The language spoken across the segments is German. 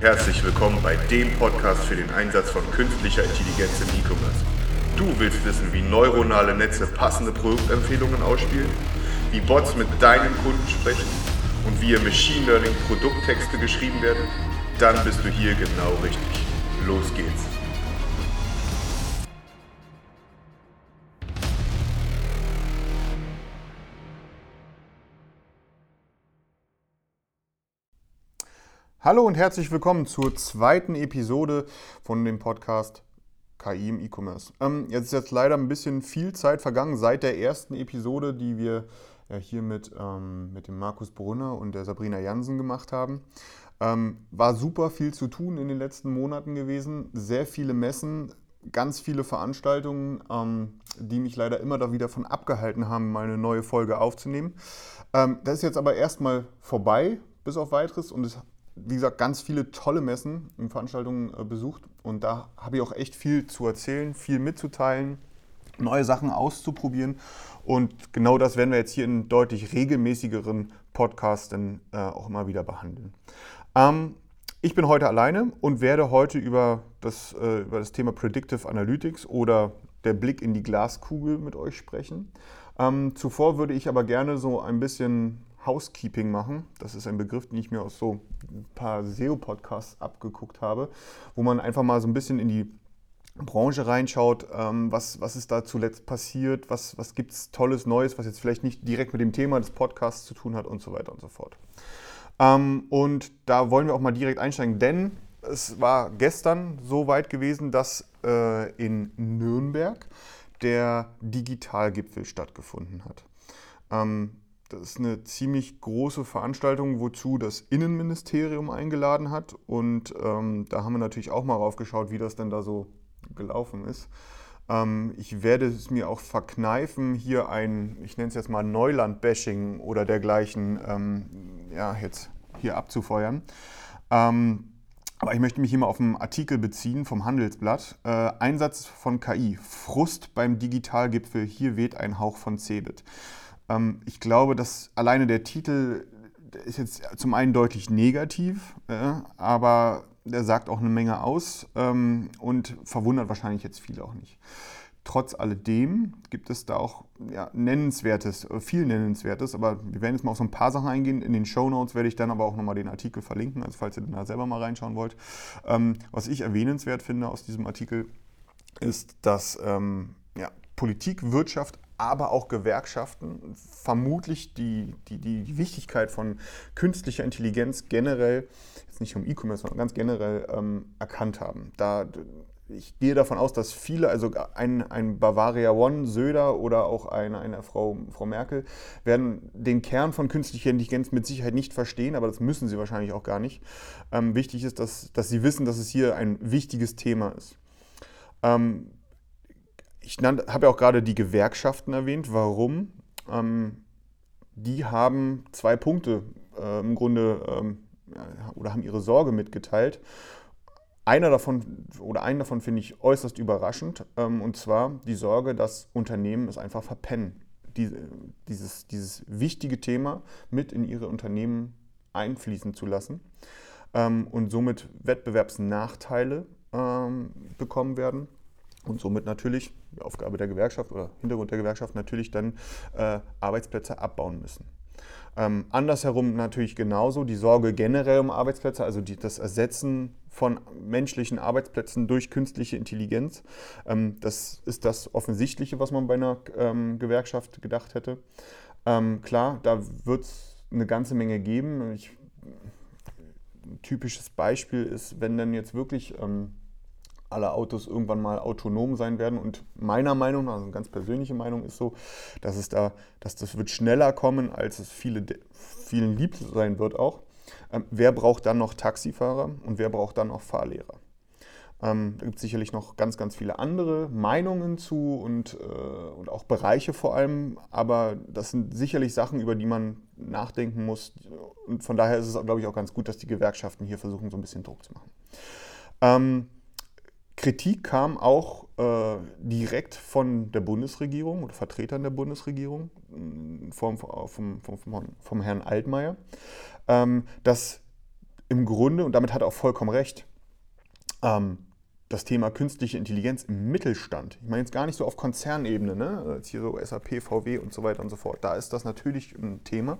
Herzlich willkommen bei dem Podcast für den Einsatz von künstlicher Intelligenz im E-Commerce. Du willst wissen, wie neuronale Netze passende Produktempfehlungen ausspielen, wie Bots mit deinen Kunden sprechen und wie im Machine Learning Produkttexte geschrieben werden? Dann bist du hier genau richtig. Los geht's. Hallo und herzlich willkommen zur zweiten Episode von dem Podcast KI im E-Commerce. Ähm, jetzt ist jetzt leider ein bisschen viel Zeit vergangen seit der ersten Episode, die wir ja, hier mit, ähm, mit dem Markus Brunner und der Sabrina Jansen gemacht haben. Ähm, war super viel zu tun in den letzten Monaten gewesen, sehr viele Messen, ganz viele Veranstaltungen, ähm, die mich leider immer da wieder davon abgehalten haben, mal eine neue Folge aufzunehmen. Ähm, das ist jetzt aber erstmal vorbei, bis auf weiteres und es wie gesagt, ganz viele tolle Messen und Veranstaltungen äh, besucht und da habe ich auch echt viel zu erzählen, viel mitzuteilen, neue Sachen auszuprobieren und genau das werden wir jetzt hier in deutlich regelmäßigeren Podcasts dann äh, auch immer wieder behandeln. Ähm, ich bin heute alleine und werde heute über das, äh, über das Thema Predictive Analytics oder der Blick in die Glaskugel mit euch sprechen. Ähm, zuvor würde ich aber gerne so ein bisschen Housekeeping machen. Das ist ein Begriff, den ich mir aus so ein paar SEO-Podcasts abgeguckt habe, wo man einfach mal so ein bisschen in die Branche reinschaut, ähm, was, was ist da zuletzt passiert, was, was gibt es Tolles, Neues, was jetzt vielleicht nicht direkt mit dem Thema des Podcasts zu tun hat und so weiter und so fort. Ähm, und da wollen wir auch mal direkt einsteigen, denn es war gestern so weit gewesen, dass äh, in Nürnberg der Digitalgipfel stattgefunden hat. Ähm, das ist eine ziemlich große Veranstaltung, wozu das Innenministerium eingeladen hat. Und ähm, da haben wir natürlich auch mal raufgeschaut, wie das denn da so gelaufen ist. Ähm, ich werde es mir auch verkneifen, hier ein, ich nenne es jetzt mal Neuland-Bashing oder dergleichen, ähm, ja, jetzt hier abzufeuern. Ähm, aber ich möchte mich hier mal auf einen Artikel beziehen vom Handelsblatt. Äh, Einsatz von KI. Frust beim Digitalgipfel. Hier weht ein Hauch von Cebit. Ähm, ich glaube, dass alleine der Titel ist jetzt zum einen deutlich negativ, äh, aber der sagt auch eine Menge aus ähm, und verwundert wahrscheinlich jetzt viele auch nicht. Trotz alledem gibt es da auch ja, Nennenswertes, äh, viel Nennenswertes, aber wir werden jetzt mal auf so ein paar Sachen eingehen. In den Show Notes werde ich dann aber auch nochmal den Artikel verlinken, also falls ihr da selber mal reinschauen wollt. Ähm, was ich erwähnenswert finde aus diesem Artikel ist, dass ähm, ja, Politik, Wirtschaft, aber auch Gewerkschaften vermutlich die, die, die Wichtigkeit von künstlicher Intelligenz generell, jetzt nicht um E-Commerce, sondern ganz generell ähm, erkannt haben. Da, ich gehe davon aus, dass viele, also ein, ein Bavaria One, Söder oder auch eine, eine Frau, Frau Merkel, werden den Kern von künstlicher Intelligenz mit Sicherheit nicht verstehen, aber das müssen sie wahrscheinlich auch gar nicht. Ähm, wichtig ist, dass, dass sie wissen, dass es hier ein wichtiges Thema ist. Ähm, ich habe ja auch gerade die Gewerkschaften erwähnt. Warum? Ähm, die haben zwei Punkte äh, im Grunde ähm, oder haben ihre Sorge mitgeteilt. Einer davon oder einen davon finde ich äußerst überraschend ähm, und zwar die Sorge, dass Unternehmen es einfach verpennen, die, dieses, dieses wichtige Thema mit in ihre Unternehmen einfließen zu lassen ähm, und somit Wettbewerbsnachteile ähm, bekommen werden und somit natürlich, die Aufgabe der Gewerkschaft oder Hintergrund der Gewerkschaft, natürlich dann äh, Arbeitsplätze abbauen müssen. Ähm, andersherum natürlich genauso die Sorge generell um Arbeitsplätze, also die, das Ersetzen von menschlichen Arbeitsplätzen durch künstliche Intelligenz. Ähm, das ist das Offensichtliche, was man bei einer ähm, Gewerkschaft gedacht hätte. Ähm, klar, da wird es eine ganze Menge geben. Ich, ein typisches Beispiel ist, wenn dann jetzt wirklich ähm, alle Autos irgendwann mal autonom sein werden. Und meiner Meinung nach, also eine ganz persönliche Meinung ist so, dass es da, dass das wird schneller kommen, als es viele, vielen lieb sein wird auch. Ähm, wer braucht dann noch Taxifahrer und wer braucht dann noch Fahrlehrer? Ähm, da gibt es sicherlich noch ganz, ganz viele andere Meinungen zu und, äh, und auch Bereiche vor allem, aber das sind sicherlich Sachen, über die man nachdenken muss. Und von daher ist es, glaube ich, auch ganz gut, dass die Gewerkschaften hier versuchen, so ein bisschen Druck zu machen. Ähm, Kritik kam auch äh, direkt von der Bundesregierung oder Vertretern der Bundesregierung, vom, vom, vom, vom Herrn Altmaier, ähm, dass im Grunde, und damit hat er auch vollkommen recht, ähm, das Thema künstliche Intelligenz im Mittelstand, ich meine jetzt gar nicht so auf Konzernebene, ne? jetzt hier so SAP, VW und so weiter und so fort, da ist das natürlich ein Thema,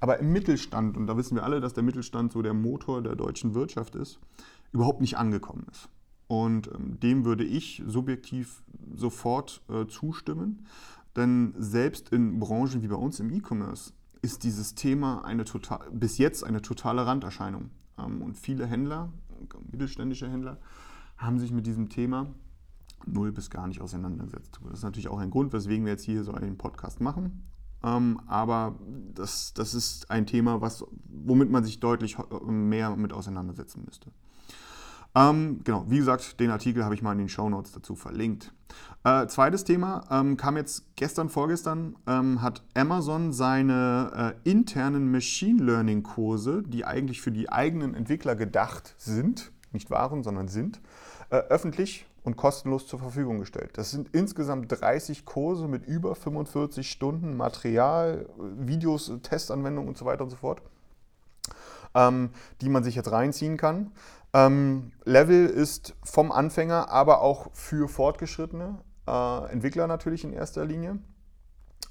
aber im Mittelstand, und da wissen wir alle, dass der Mittelstand so der Motor der deutschen Wirtschaft ist, überhaupt nicht angekommen ist. Und ähm, dem würde ich subjektiv sofort äh, zustimmen, denn selbst in Branchen wie bei uns im E-Commerce ist dieses Thema eine total, bis jetzt eine totale Randerscheinung. Ähm, und viele Händler, mittelständische Händler, haben sich mit diesem Thema null bis gar nicht auseinandergesetzt. Das ist natürlich auch ein Grund, weswegen wir jetzt hier so einen Podcast machen. Ähm, aber das, das ist ein Thema, was, womit man sich deutlich mehr mit auseinandersetzen müsste. Ähm, genau, wie gesagt, den Artikel habe ich mal in den Show Notes dazu verlinkt. Äh, zweites Thema ähm, kam jetzt gestern, vorgestern, ähm, hat Amazon seine äh, internen Machine Learning Kurse, die eigentlich für die eigenen Entwickler gedacht sind, nicht waren, sondern sind, äh, öffentlich und kostenlos zur Verfügung gestellt. Das sind insgesamt 30 Kurse mit über 45 Stunden Material, Videos, Testanwendungen und so weiter und so fort, ähm, die man sich jetzt reinziehen kann. Ähm, Level ist vom Anfänger, aber auch für fortgeschrittene äh, Entwickler natürlich in erster Linie.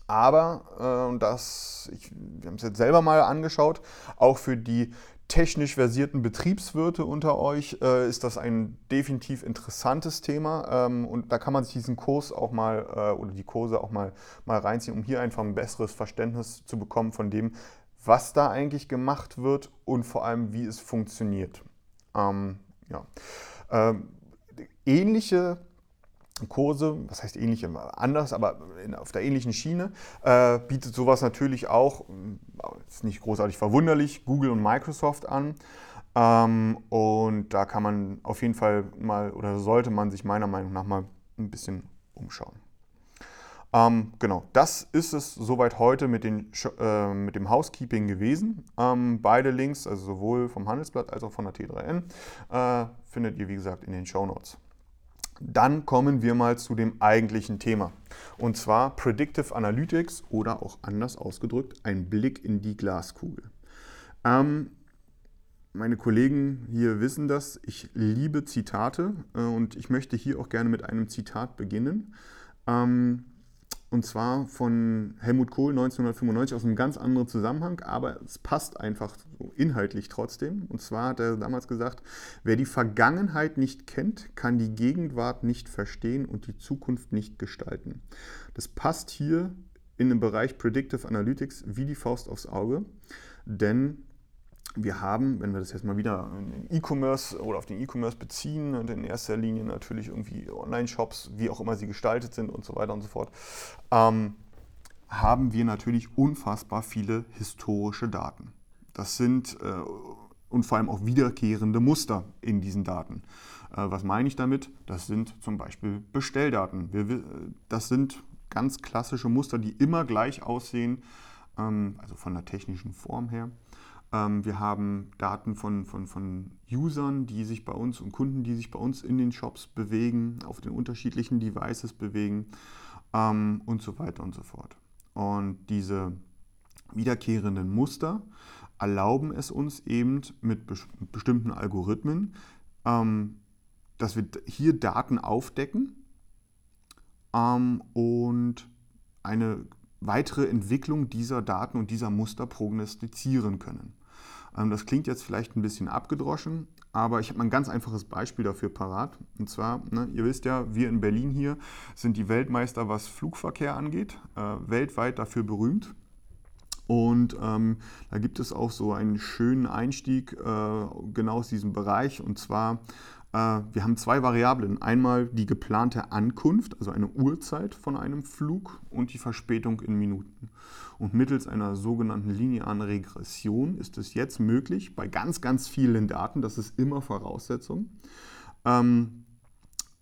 Aber, äh, das, ich, wir haben es jetzt selber mal angeschaut, auch für die technisch versierten Betriebswirte unter euch äh, ist das ein definitiv interessantes Thema ähm, und da kann man sich diesen Kurs auch mal äh, oder die Kurse auch mal, mal reinziehen, um hier einfach ein besseres Verständnis zu bekommen von dem, was da eigentlich gemacht wird und vor allem, wie es funktioniert. Ähm, ja. Ähm, ähnliche Kurse, was heißt ähnliche, anders, aber in, auf der ähnlichen Schiene, äh, bietet sowas natürlich auch, äh, ist nicht großartig verwunderlich, Google und Microsoft an. Ähm, und da kann man auf jeden Fall mal oder sollte man sich meiner Meinung nach mal ein bisschen umschauen. Ähm, genau, das ist es soweit heute mit, den, äh, mit dem Housekeeping gewesen. Ähm, beide Links, also sowohl vom Handelsblatt als auch von der T3N, äh, findet ihr wie gesagt in den Show Notes. Dann kommen wir mal zu dem eigentlichen Thema. Und zwar Predictive Analytics oder auch anders ausgedrückt, ein Blick in die Glaskugel. Ähm, meine Kollegen hier wissen das. Ich liebe Zitate äh, und ich möchte hier auch gerne mit einem Zitat beginnen. Ähm, und zwar von Helmut Kohl 1995 aus einem ganz anderen Zusammenhang, aber es passt einfach inhaltlich trotzdem. Und zwar hat er damals gesagt, wer die Vergangenheit nicht kennt, kann die Gegenwart nicht verstehen und die Zukunft nicht gestalten. Das passt hier in dem Bereich Predictive Analytics wie die Faust aufs Auge, denn wir haben, wenn wir das jetzt mal wieder in E-Commerce oder auf den E-Commerce beziehen und in erster Linie natürlich irgendwie Online-Shops, wie auch immer sie gestaltet sind und so weiter und so fort, ähm, haben wir natürlich unfassbar viele historische Daten. Das sind äh, und vor allem auch wiederkehrende Muster in diesen Daten. Äh, was meine ich damit? Das sind zum Beispiel Bestelldaten. Wir, das sind ganz klassische Muster, die immer gleich aussehen, ähm, also von der technischen Form her. Ähm, wir haben Daten von, von, von Usern, die sich bei uns und Kunden, die sich bei uns in den Shops bewegen, auf den unterschiedlichen Devices bewegen ähm, und so weiter und so fort. Und diese wiederkehrenden Muster erlauben es uns eben mit bestimmten Algorithmen, ähm, dass wir hier Daten aufdecken und eine weitere Entwicklung dieser Daten und dieser Muster prognostizieren können. Ähm, das klingt jetzt vielleicht ein bisschen abgedroschen, aber ich habe mal ein ganz einfaches Beispiel dafür parat. Und zwar, ne, ihr wisst ja, wir in Berlin hier sind die Weltmeister, was Flugverkehr angeht, äh, weltweit dafür berühmt. Und ähm, da gibt es auch so einen schönen Einstieg äh, genau aus diesem Bereich. Und zwar wir haben zwei Variablen. Einmal die geplante Ankunft, also eine Uhrzeit von einem Flug und die Verspätung in Minuten. Und mittels einer sogenannten linearen Regression ist es jetzt möglich, bei ganz, ganz vielen Daten, das ist immer Voraussetzung, ähm,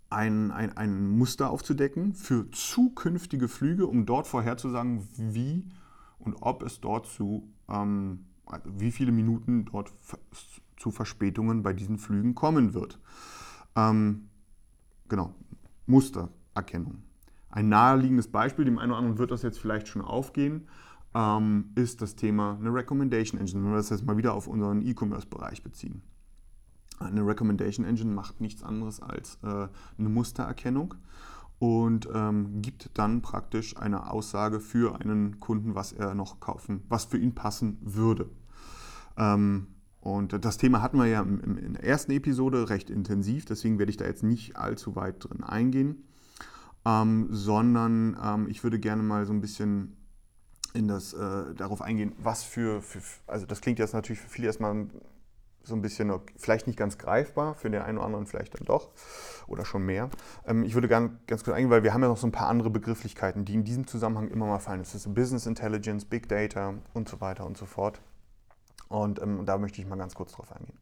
ein, ein, ein Muster aufzudecken für zukünftige Flüge, um dort vorherzusagen, wie und ob es dort zu, ähm, also wie viele Minuten dort zu Verspätungen bei diesen Flügen kommen wird. Ähm, genau, Mustererkennung. Ein naheliegendes Beispiel, dem einen oder anderen wird das jetzt vielleicht schon aufgehen. ähm, ist das Thema eine Recommendation Engine, wenn wir das jetzt mal wieder auf unseren E-Commerce-Bereich beziehen. Eine Recommendation Engine macht nichts anderes als äh, eine Mustererkennung und ähm, gibt dann praktisch eine Aussage für einen Kunden, was er noch kaufen, was für ihn passen würde. Ähm, und das Thema hatten wir ja in der ersten Episode recht intensiv, deswegen werde ich da jetzt nicht allzu weit drin eingehen, ähm, sondern ähm, ich würde gerne mal so ein bisschen in das, äh, darauf eingehen, was für, für, also das klingt jetzt natürlich für viele erstmal so ein bisschen, vielleicht nicht ganz greifbar, für den einen oder anderen vielleicht dann doch oder schon mehr. Ähm, ich würde ganz, ganz kurz eingehen, weil wir haben ja noch so ein paar andere Begrifflichkeiten, die in diesem Zusammenhang immer mal fallen. Das ist Business Intelligence, Big Data und so weiter und so fort. Und ähm, da möchte ich mal ganz kurz drauf eingehen.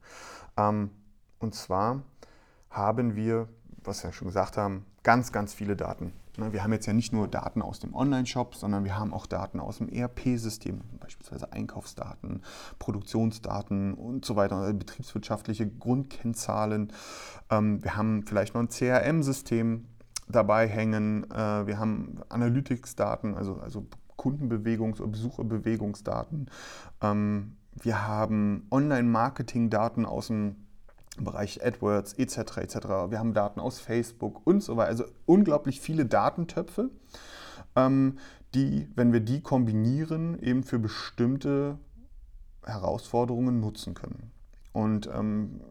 Ähm, und zwar haben wir, was wir ja schon gesagt haben, ganz, ganz viele Daten. Ne, wir haben jetzt ja nicht nur Daten aus dem Online-Shop, sondern wir haben auch Daten aus dem ERP-System, beispielsweise Einkaufsdaten, Produktionsdaten und so weiter, also betriebswirtschaftliche Grundkennzahlen. Ähm, wir haben vielleicht noch ein CRM-System dabei hängen. Äh, wir haben Analytics-Daten, also, also Kundenbewegungs- oder Besucherbewegungsdaten. Ähm, wir haben Online-Marketing-Daten aus dem Bereich AdWords etc. etc. Wir haben Daten aus Facebook und so weiter. Also unglaublich viele Datentöpfe, ähm, die, wenn wir die kombinieren, eben für bestimmte Herausforderungen nutzen können. Und ähm,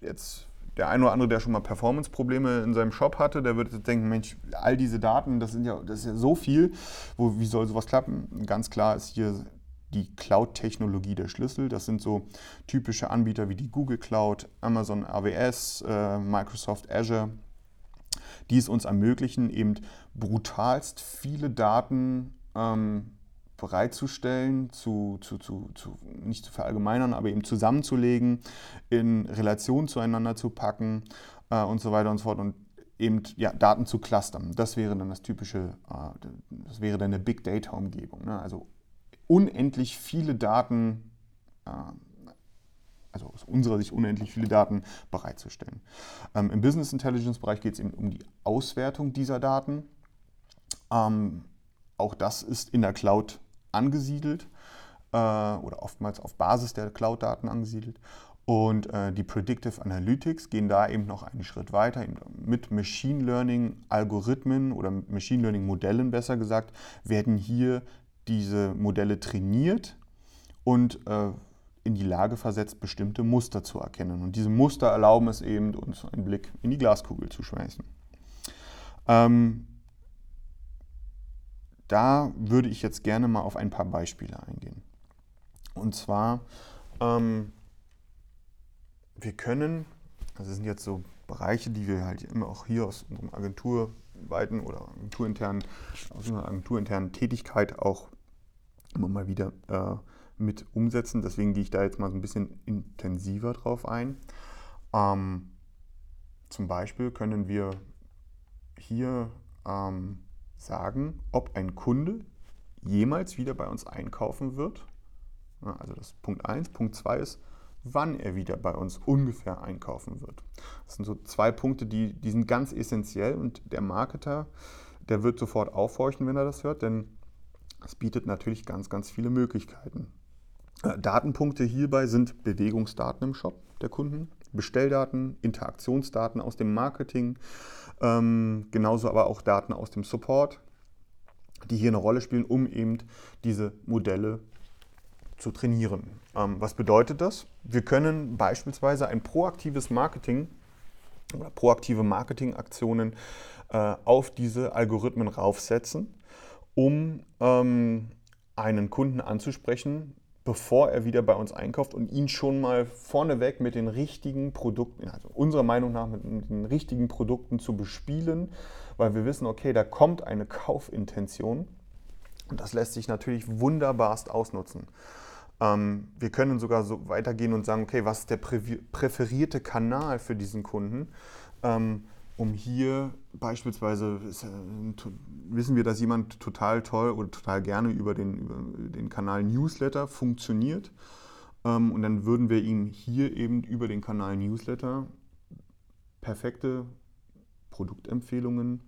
jetzt der eine oder andere, der schon mal Performance-Probleme in seinem Shop hatte, der würde denken, Mensch, all diese Daten, das, sind ja, das ist ja so viel, wo, wie soll sowas klappen? Ganz klar ist hier die Cloud-Technologie der Schlüssel. Das sind so typische Anbieter wie die Google Cloud, Amazon AWS, äh, Microsoft Azure, die es uns ermöglichen, eben brutalst viele Daten ähm, bereitzustellen, zu, zu, zu, zu, nicht zu verallgemeinern, aber eben zusammenzulegen, in Relation zueinander zu packen äh, und so weiter und so fort. Und eben ja, Daten zu clustern. Das wäre dann das typische, äh, das wäre dann eine Big Data Umgebung. Ne? Also unendlich viele Daten, äh, also aus unserer Sicht unendlich viele Daten bereitzustellen. Ähm, Im Business Intelligence Bereich geht es eben um die Auswertung dieser Daten. Ähm, auch das ist in der Cloud angesiedelt äh, oder oftmals auf Basis der Cloud-Daten angesiedelt. Und äh, die Predictive Analytics gehen da eben noch einen Schritt weiter. Mit Machine Learning Algorithmen oder Machine Learning Modellen besser gesagt, werden hier diese Modelle trainiert und äh, in die Lage versetzt, bestimmte Muster zu erkennen. Und diese Muster erlauben es eben, uns einen Blick in die Glaskugel zu schmeißen. Ähm, da würde ich jetzt gerne mal auf ein paar Beispiele eingehen. Und zwar, ähm, wir können, das sind jetzt so Bereiche, die wir halt immer auch hier aus unserem Agenturweiten oder agenturinternen, aus unserer agenturinternen Tätigkeit auch immer mal wieder äh, mit umsetzen. Deswegen gehe ich da jetzt mal so ein bisschen intensiver drauf ein. Ähm, zum Beispiel können wir hier ähm, sagen, ob ein Kunde jemals wieder bei uns einkaufen wird. Also das Punkt 1. Punkt 2 ist, wann er wieder bei uns ungefähr einkaufen wird. Das sind so zwei Punkte, die, die sind ganz essentiell und der Marketer, der wird sofort aufhorchen, wenn er das hört, denn es bietet natürlich ganz, ganz viele Möglichkeiten. Äh, Datenpunkte hierbei sind Bewegungsdaten im Shop der Kunden, Bestelldaten, Interaktionsdaten aus dem Marketing, ähm, genauso aber auch Daten aus dem Support, die hier eine Rolle spielen, um eben diese Modelle zu trainieren. Ähm, was bedeutet das? Wir können beispielsweise ein proaktives Marketing oder proaktive Marketingaktionen äh, auf diese Algorithmen raufsetzen um ähm, einen Kunden anzusprechen, bevor er wieder bei uns einkauft und ihn schon mal vorneweg mit den richtigen Produkten, also unserer Meinung nach mit, den richtigen Produkten zu bespielen, weil wir wissen, okay, da kommt eine Kaufintention und das lässt sich natürlich wunderbarst ausnutzen. Ähm, wir können sogar so weitergehen und sagen, okay, was ist der präferierte Kanal für diesen Kunden? Ähm, um hier beispielsweise äh, wissen wir, dass jemand total toll oder total gerne über den, über den Kanal Newsletter funktioniert. Ähm, und dann würden wir ihm hier eben über den Kanal Newsletter perfekte Produktempfehlungen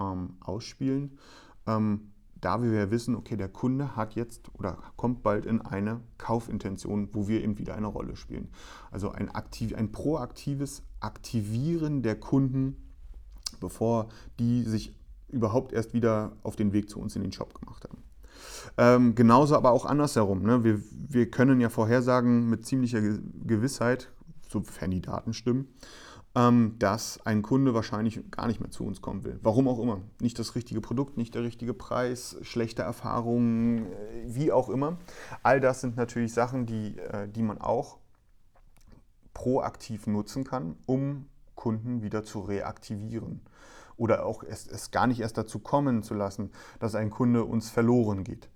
ähm, ausspielen. Ähm, da wir ja wissen, okay, der Kunde hat jetzt oder kommt bald in eine Kaufintention, wo wir eben wieder eine Rolle spielen. Also ein, aktiv, ein proaktives Aktivieren der Kunden, bevor die sich überhaupt erst wieder auf den Weg zu uns in den Shop gemacht haben. Ähm, genauso aber auch andersherum. Ne? Wir, wir können ja vorhersagen mit ziemlicher Gewissheit, sofern die Daten stimmen, dass ein Kunde wahrscheinlich gar nicht mehr zu uns kommen will. Warum auch immer. Nicht das richtige Produkt, nicht der richtige Preis, schlechte Erfahrungen, äh, wie auch immer. All das sind natürlich Sachen, die, äh, die man auch proaktiv nutzen kann, um Kunden wieder zu reaktivieren. Oder auch es, es gar nicht erst dazu kommen zu lassen, dass ein Kunde uns verloren geht.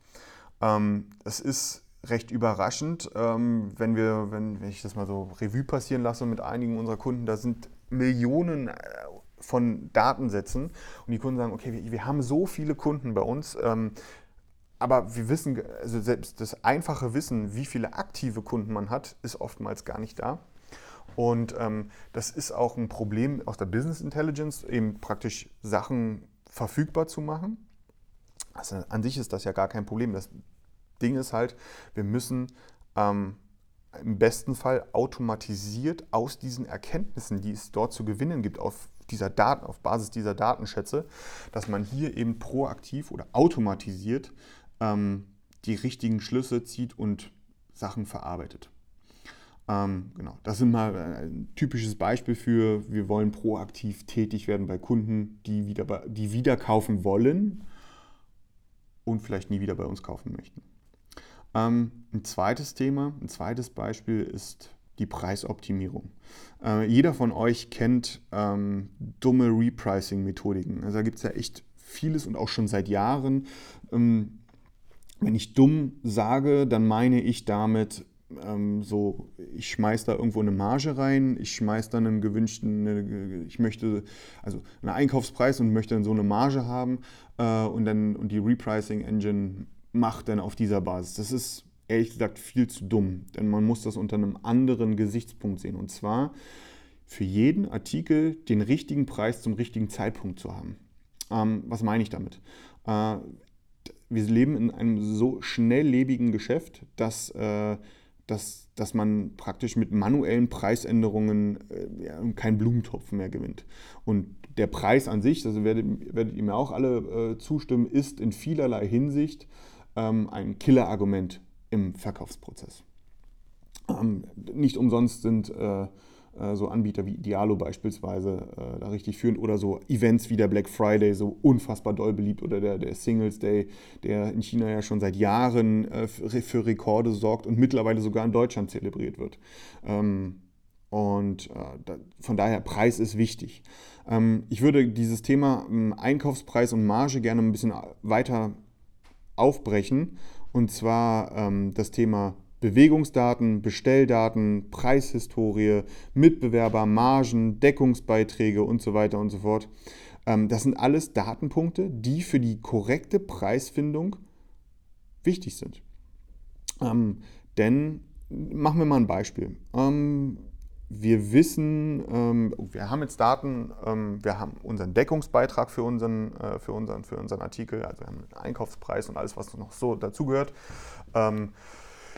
Ähm, es ist recht überraschend, ähm, wenn, wir, wenn, wenn ich das mal so Revue passieren lasse mit einigen unserer Kunden, da sind Millionen äh, von Datensätzen und die Kunden sagen, okay, wir, wir haben so viele Kunden bei uns, ähm, aber wir wissen, also selbst das einfache Wissen, wie viele aktive Kunden man hat, ist oftmals gar nicht da. Und ähm, das ist auch ein Problem aus der Business Intelligence, eben praktisch Sachen verfügbar zu machen. Also an sich ist das ja gar kein Problem. Das Ding ist halt, wir müssen ähm, im besten Fall automatisiert aus diesen Erkenntnissen, die es dort zu gewinnen gibt, auf, dieser Daten, auf Basis dieser Datenschätze, dass man hier eben proaktiv oder automatisiert ähm, die richtigen Schlüsse zieht und Sachen verarbeitet. Ähm, genau, das ist mal ein typisches Beispiel für, wir wollen proaktiv tätig werden bei Kunden, die wieder, die wieder kaufen wollen und vielleicht nie wieder bei uns kaufen möchten. Ähm, ein zweites Thema, ein zweites Beispiel ist die Preisoptimierung. Äh, jeder von euch kennt ähm, dumme Repricing-Methodiken. Also da gibt es ja echt vieles und auch schon seit Jahren. Ähm, wenn ich dumm sage, dann meine ich damit ähm, so, ich schmeiße da irgendwo eine Marge rein, ich schmeiße dann einen gewünschten, eine, ich möchte, also einen Einkaufspreis und möchte dann so eine Marge haben äh, und dann und die Repricing Engine macht denn auf dieser Basis? Das ist ehrlich gesagt viel zu dumm, denn man muss das unter einem anderen Gesichtspunkt sehen. Und zwar für jeden Artikel den richtigen Preis zum richtigen Zeitpunkt zu haben. Ähm, was meine ich damit? Äh, wir leben in einem so schnelllebigen Geschäft, dass, äh, dass, dass man praktisch mit manuellen Preisänderungen äh, ja, keinen Blumentopf mehr gewinnt. Und der Preis an sich, also werdet, werdet ihr mir auch alle äh, zustimmen, ist in vielerlei Hinsicht ähm, ein Killerargument im Verkaufsprozess. Ähm, nicht umsonst sind äh, äh, so Anbieter wie Dialo beispielsweise äh, da richtig führend oder so Events wie der Black Friday so unfassbar doll beliebt oder der, der Singles Day, der in China ja schon seit Jahren äh, für, für, Rekorde sorgt und mittlerweile sogar in Deutschland zelebriert wird. Ähm, und äh, da, von daher, Preis ist wichtig. Ähm, ich würde dieses Thema ähm, Einkaufspreis und Marge gerne ein bisschen weiter aufbrechen. Und zwar ähm, das Thema Bewegungsdaten, Bestelldaten, Preishistorie, Mitbewerber, Margen, Deckungsbeiträge und so weiter und so fort. Ähm, das sind alles Datenpunkte, die für die korrekte Preisfindung wichtig sind. Ähm, denn machen wir mal ein Beispiel. Ähm, wir wissen, ähm, wir haben jetzt Daten, ähm, wir haben unseren Deckungsbeitrag für unseren, äh, für, unseren, für unseren Artikel, also wir haben einen Einkaufspreis und alles, was noch so dazugehört. Ähm,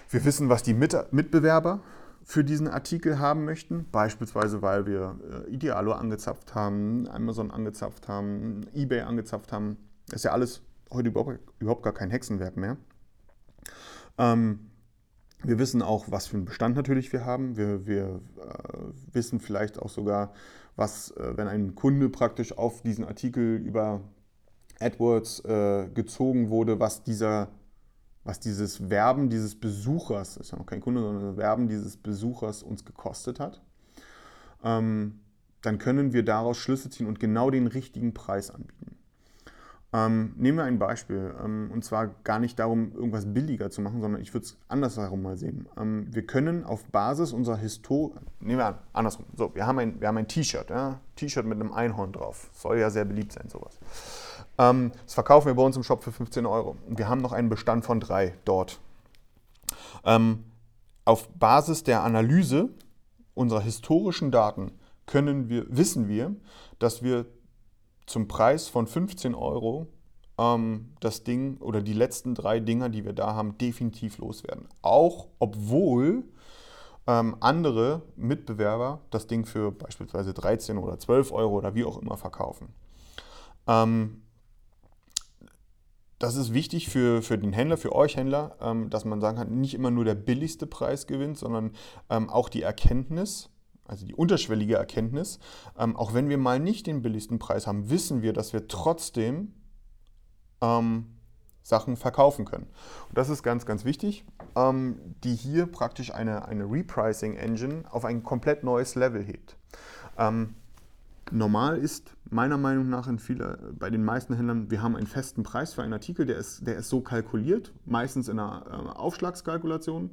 wir wissen, was die Mit Mitbewerber für diesen Artikel haben möchten, beispielsweise weil wir äh, Idealo angezapft haben, Amazon angezapft haben, eBay angezapft haben. Das ist ja alles heute überhaupt, überhaupt gar kein Hexenwerk mehr. Ähm, wir wissen auch, was für einen Bestand natürlich wir haben. Wir, wir äh, wissen vielleicht auch sogar, was, äh, wenn ein Kunde praktisch auf diesen Artikel über AdWords äh, gezogen wurde, was dieser, was dieses Werben dieses Besuchers, das ist ja noch kein Kunde, sondern das Werben dieses Besuchers uns gekostet hat. Ähm, dann können wir daraus Schlüsse ziehen und genau den richtigen Preis anbieten. Ähm, nehmen wir ein Beispiel, ähm, und zwar gar nicht darum, irgendwas billiger zu machen, sondern ich würde es andersherum mal sehen. Ähm, wir können auf Basis unserer Historie, nehmen wir an, andersrum, so, wir haben ein, ein T-Shirt, ja? T-Shirt mit einem Einhorn drauf, soll ja sehr beliebt sein, sowas. Ähm, das verkaufen wir bei uns im Shop für 15 Euro. Wir haben noch einen Bestand von drei dort. Ähm, auf Basis der Analyse unserer historischen Daten können wir, wissen wir, dass wir zum Preis von 15 Euro ähm, das Ding oder die letzten drei Dinger, die wir da haben, definitiv loswerden. Auch obwohl ähm, andere Mitbewerber das Ding für beispielsweise 13 oder 12 Euro oder wie auch immer verkaufen. Ähm, das ist wichtig für, für den Händler, für euch Händler, ähm, dass man sagen kann, nicht immer nur der billigste Preis gewinnt, sondern ähm, auch die Erkenntnis, also die unterschwellige Erkenntnis. Ähm, auch wenn wir mal nicht den billigsten Preis haben, wissen wir, dass wir trotzdem ähm, Sachen verkaufen können. Und das ist ganz, ganz wichtig, ähm, die hier praktisch eine, eine Repricing-Engine auf ein komplett neues Level hebt. Ähm, normal ist meiner Meinung nach in viele, bei den meisten Händlern, wir haben einen festen Preis für einen Artikel, der ist, der ist so kalkuliert, meistens in einer äh, Aufschlagskalkulation.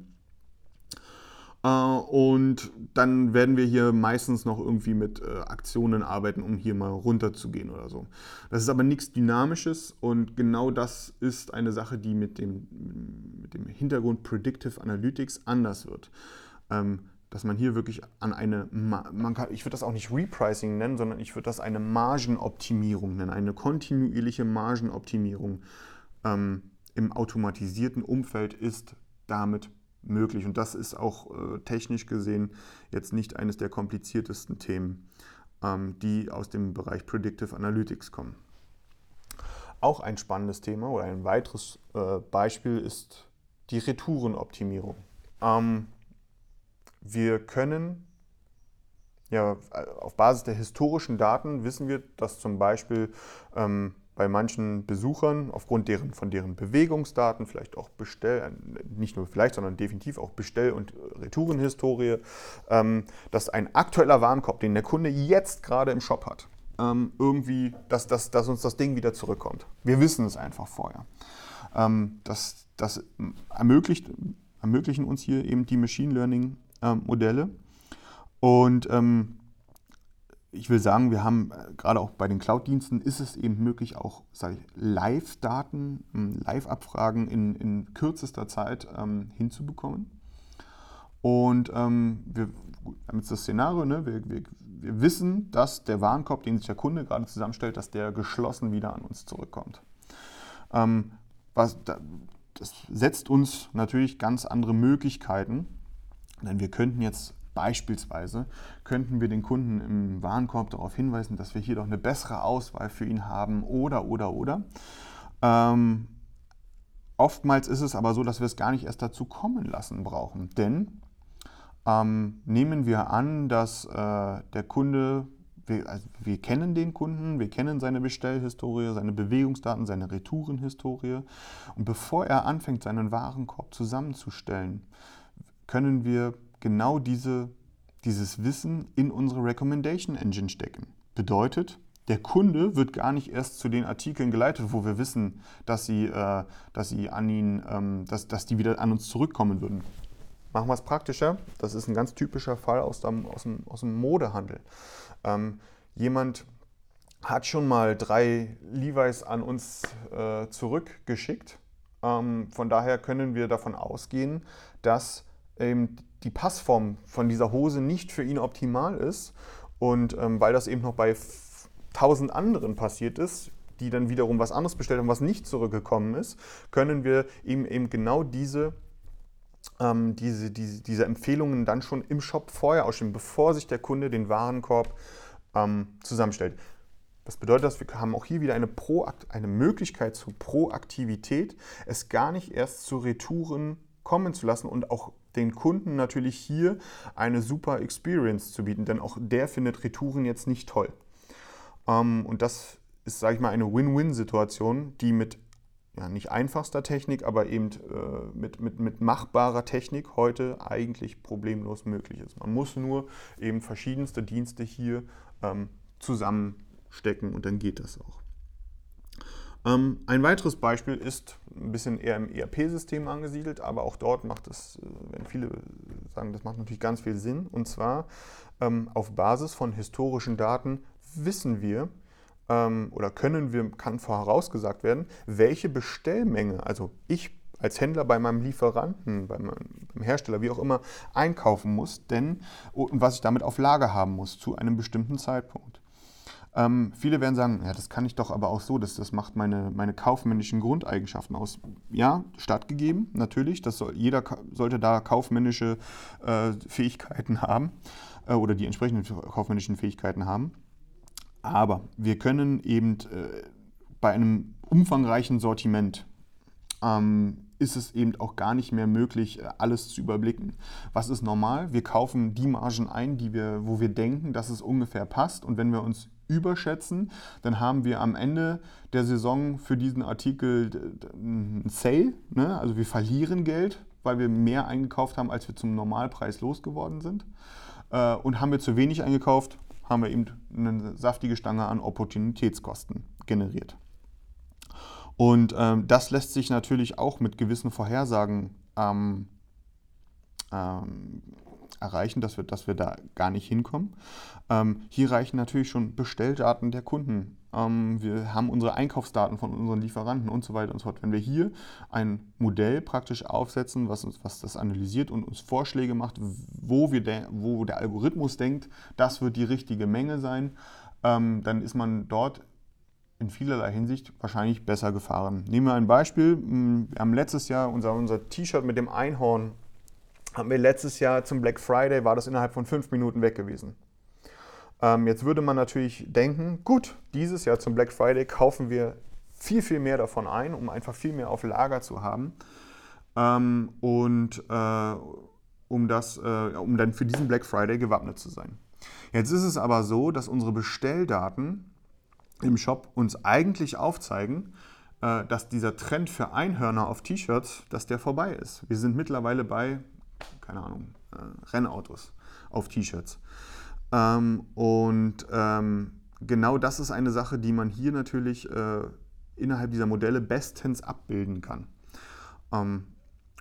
Äh, und dann werden wir hier meistens noch irgendwie mit äh, Aktionen arbeiten, um hier mal runterzugehen oder so. Das ist aber nichts Dynamisches und genau das ist eine Sache, die mit dem, mit dem Hintergrund Predictive Analytics anders wird. Ähm, dass man hier wirklich an eine, man kann, ich würde das auch nicht Repricing nennen, sondern ich würde das eine Margenoptimierung nennen, eine kontinuierliche Margenoptimierung ähm, im automatisierten Umfeld ist damit möglich. Und das ist auch äh, technisch gesehen jetzt nicht eines der kompliziertesten Themen, ähm, die aus dem Bereich Predictive Analytics kommen. Auch ein spannendes Thema oder ein weiteres äh, Beispiel ist die Retourenoptimierung. Ähm, wir können ja, auf Basis der historischen Daten wissen wir, dass zum Beispiel ähm, bei manchen Besuchern aufgrund deren, von deren Bewegungsdaten, vielleicht auch Bestell, nicht nur vielleicht, sondern definitiv auch Bestell- und Retourenhistorie, ähm, dass ein aktueller Warenkorb, den der Kunde jetzt gerade im Shop hat, ähm, irgendwie, dass, dass, dass uns das Ding wieder zurückkommt. Wir wissen es einfach vorher. Ähm, das, das ermöglicht, ermöglichen uns hier eben die Machine Learning-Modelle. Ähm, und ähm, ich will sagen, wir haben äh, gerade auch bei den Cloud-Diensten ist es eben möglich, auch Live-Daten, ähm, Live-Abfragen in, in, kürzester Zeit ähm, hinzubekommen. Und ähm, wir haben jetzt das Szenario, ne, wir, wir, wir, wissen, dass der Warenkorb, den sich der Kunde gerade zusammenstellt, dass der geschlossen wieder an uns zurückkommt. Ähm, was, das setzt uns natürlich ganz andere Möglichkeiten, denn wir könnten jetzt Beispielsweise könnten wir den Kunden im Warenkorb darauf hinweisen, dass wir hier doch eine bessere Auswahl für ihn haben oder, oder, oder. Ähm, oftmals ist es aber so, dass wir es gar nicht erst dazu kommen lassen brauchen. Denn ähm, nehmen wir an, dass äh, der Kunde, wir, also wir kennen den Kunden, wir kennen seine Bestellhistorie, seine Bewegungsdaten, seine Retourenhistorie. Und bevor er anfängt, seinen Warenkorb zusammenzustellen, können wir genau diese, dieses Wissen in unsere Recommendation Engine stecken. Bedeutet, der Kunde wird gar nicht erst zu den Artikeln geleitet, wo wir wissen, dass sie, äh, dass sie an ihn, ähm, dass, dass die wieder an uns zurückkommen würden. Machen wir es praktischer. Das ist ein ganz typischer Fall aus dem, aus dem, aus dem Modehandel. Ähm, jemand hat schon mal drei Levi's an uns äh, zurückgeschickt. Ähm, von daher können wir davon ausgehen, dass eben die Passform von dieser Hose nicht für ihn optimal ist. Und ähm, weil das eben noch bei tausend anderen passiert ist, die dann wiederum was anderes bestellt haben, was nicht zurückgekommen ist, können wir ihm eben genau diese, ähm, diese, diese, diese Empfehlungen dann schon im Shop vorher ausstellen, bevor sich der Kunde den Warenkorb ähm, zusammenstellt. Das bedeutet, dass wir haben auch hier wieder eine, Proakt eine Möglichkeit zur Proaktivität, es gar nicht erst zu Retouren kommen zu lassen und auch den Kunden natürlich hier eine super Experience zu bieten, denn auch der findet Retouren jetzt nicht toll. Ähm, und das ist, sage ich mal, eine Win-Win-Situation, die mit ja, nicht einfachster Technik, aber eben äh, mit, mit, mit machbarer Technik heute eigentlich problemlos möglich ist. Man muss nur eben verschiedenste Dienste hier ähm, zusammenstecken und dann geht das auch. Ähm, ein weiteres Beispiel ist ein bisschen eher im ERP-System angesiedelt, aber auch dort macht es, äh, viele sagen, das macht natürlich ganz viel Sinn. Und zwar ähm, auf Basis von historischen Daten wissen wir ähm, oder können wir, kann vorausgesagt werden, welche Bestellmenge, also ich als Händler bei meinem Lieferanten, bei meinem Hersteller, wie auch immer, einkaufen muss, denn und was ich damit auf Lager haben muss zu einem bestimmten Zeitpunkt. Ähm, viele werden sagen, ja, das kann ich doch aber auch so, dass das macht meine, meine kaufmännischen Grundeigenschaften aus. Ja, stattgegeben, natürlich. Das soll, jeder sollte da kaufmännische äh, Fähigkeiten haben äh, oder die entsprechenden kaufmännischen Fähigkeiten haben. Aber wir können eben äh, bei einem umfangreichen Sortiment ähm, ist es eben auch gar nicht mehr möglich, äh, alles zu überblicken. Was ist normal? Wir kaufen die Margen ein, die wir, wo wir denken, dass es ungefähr passt. Und wenn wir uns überschätzen, dann haben wir am Ende der Saison für diesen Artikel einen Sale. Ne? Also wir verlieren Geld, weil wir mehr eingekauft haben, als wir zum Normalpreis losgeworden sind. Äh, und haben wir zu wenig eingekauft, haben wir eben eine saftige Stange an Opportunitätskosten generiert. Und ähm, das lässt sich natürlich auch mit gewissen Vorhersagen ähm, ähm, erreichen, dass wir, dass wir da gar nicht hinkommen. Ähm, hier reichen natürlich schon Bestelldaten der Kunden. Ähm, wir haben unsere Einkaufsdaten von unseren Lieferanten und so weiter und so fort. Wenn wir hier ein Modell praktisch aufsetzen, was, uns, was das analysiert und uns Vorschläge macht, wo, wir de, wo der Algorithmus denkt, das wird die richtige Menge sein, ähm, dann ist man dort in vielerlei Hinsicht wahrscheinlich besser gefahren. Nehmen wir ein Beispiel. Wir haben letztes Jahr unser, unser T-Shirt mit dem Einhorn haben wir letztes Jahr zum Black Friday, war das innerhalb von fünf Minuten weg gewesen. Ähm, jetzt würde man natürlich denken, gut, dieses Jahr zum Black Friday kaufen wir viel, viel mehr davon ein, um einfach viel mehr auf Lager zu haben. Ähm, und äh, um, das, äh, um dann für diesen Black Friday gewappnet zu sein. Jetzt ist es aber so, dass unsere Bestelldaten im Shop uns eigentlich aufzeigen, äh, dass dieser Trend für Einhörner auf T-Shirts, dass der vorbei ist. Wir sind mittlerweile bei keine Ahnung, äh, Rennautos auf T-Shirts. Ähm, und ähm, genau das ist eine Sache, die man hier natürlich äh, innerhalb dieser Modelle bestens abbilden kann, ähm,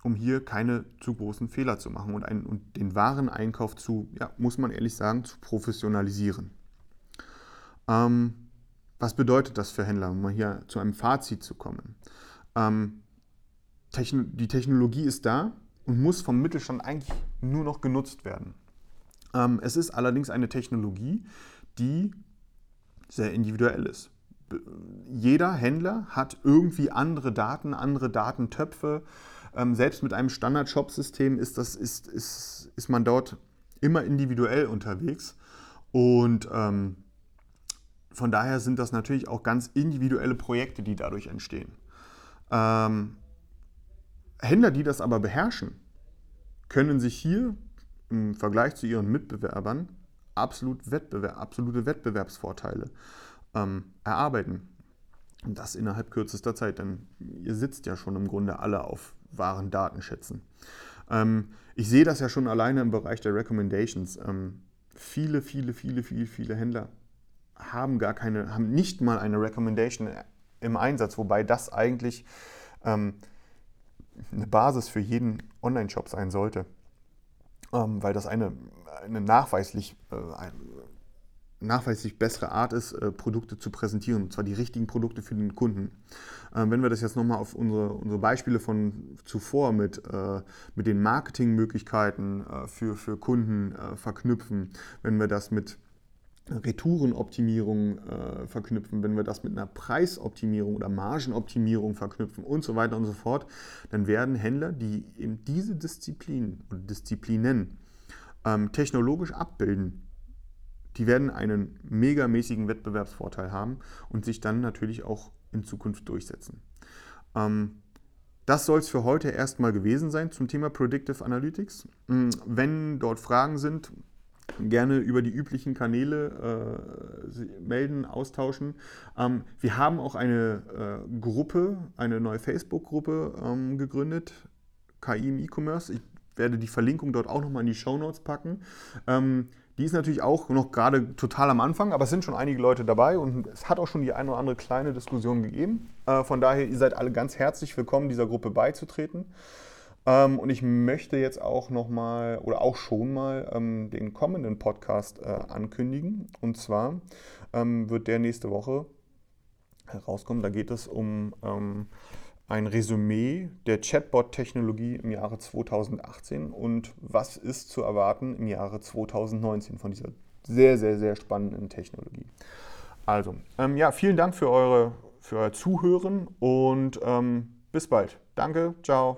um hier keine zu großen Fehler zu machen und, ein, und den Wareneinkauf zu, ja, muss man ehrlich sagen, zu professionalisieren. Ähm, was bedeutet das für Händler, um mal hier zu einem Fazit zu kommen? Ähm, Techn die Technologie ist da, und muss vom Mittelstand eigentlich nur noch genutzt werden. Ähm, es ist allerdings eine Technologie, die sehr individuell ist. Jeder Händler hat irgendwie andere Daten, andere Datentöpfe. Ähm, selbst mit einem Standard-Shop-System ist, ist, ist, ist man dort immer individuell unterwegs. Und ähm, von daher sind das natürlich auch ganz individuelle Projekte, die dadurch entstehen. Ähm, Händler, die das aber beherrschen, können sich hier im Vergleich zu ihren Mitbewerbern absolut Wettbewerb, absolute Wettbewerbsvorteile ähm, erarbeiten. Und das innerhalb kürzester Zeit, denn ihr sitzt ja schon im Grunde alle auf wahren Datenschätzen. Ähm, ich sehe das ja schon alleine im Bereich der Recommendations. Ähm, viele, viele, viele, viele, viele Händler haben gar keine, haben nicht mal eine Recommendation im Einsatz, wobei das eigentlich ähm, eine Basis für jeden Online-Shop sein sollte, ähm, weil das eine, eine nachweislich, äh, eine nachweislich bessere Art ist, äh, Produkte zu präsentieren, und zwar die richtigen Produkte für den Kunden. Ähm, wenn wir das jetzt nochmal auf unsere, unsere Beispiele von zuvor mit, äh, mit den Marketingmöglichkeiten äh, für, für Kunden äh, verknüpfen, wenn wir das mit Retourenoptimierung äh, verknüpfen, wenn wir das mit einer Preisoptimierung oder Margenoptimierung verknüpfen und so weiter und so fort, dann werden Händler, die eben diese Disziplinen oder Disziplinen ähm, technologisch abbilden, die werden einen megamäßigen Wettbewerbsvorteil haben und sich dann natürlich auch in Zukunft durchsetzen. Ähm, das soll es für heute erstmal gewesen sein zum Thema Predictive Analytics. Hm, wenn dort Fragen sind, gerne über die üblichen Kanäle äh, melden, austauschen. Ähm, wir haben auch eine äh, Gruppe, eine neue Facebook-Gruppe ähm, gegründet, KI im E-Commerce. Ich werde die Verlinkung dort auch nochmal in die Show Notes packen. Ähm, die ist natürlich auch noch gerade total am Anfang, aber es sind schon einige Leute dabei und es hat auch schon die eine oder andere kleine Diskussion gegeben. Äh, von daher, ihr seid alle ganz herzlich willkommen, dieser Gruppe beizutreten. Ähm, und ich möchte jetzt auch nochmal oder auch schon mal ähm, den kommenden Podcast äh, ankündigen. Und zwar ähm, wird der nächste Woche herauskommen. Da geht es um ähm, ein Resümee der Chatbot-Technologie im Jahre 2018 und was ist zu erwarten im Jahre 2019 von dieser sehr, sehr, sehr spannenden Technologie. Also, ähm, ja, vielen Dank für, eure, für euer Zuhören und ähm, bis bald. Danke, ciao.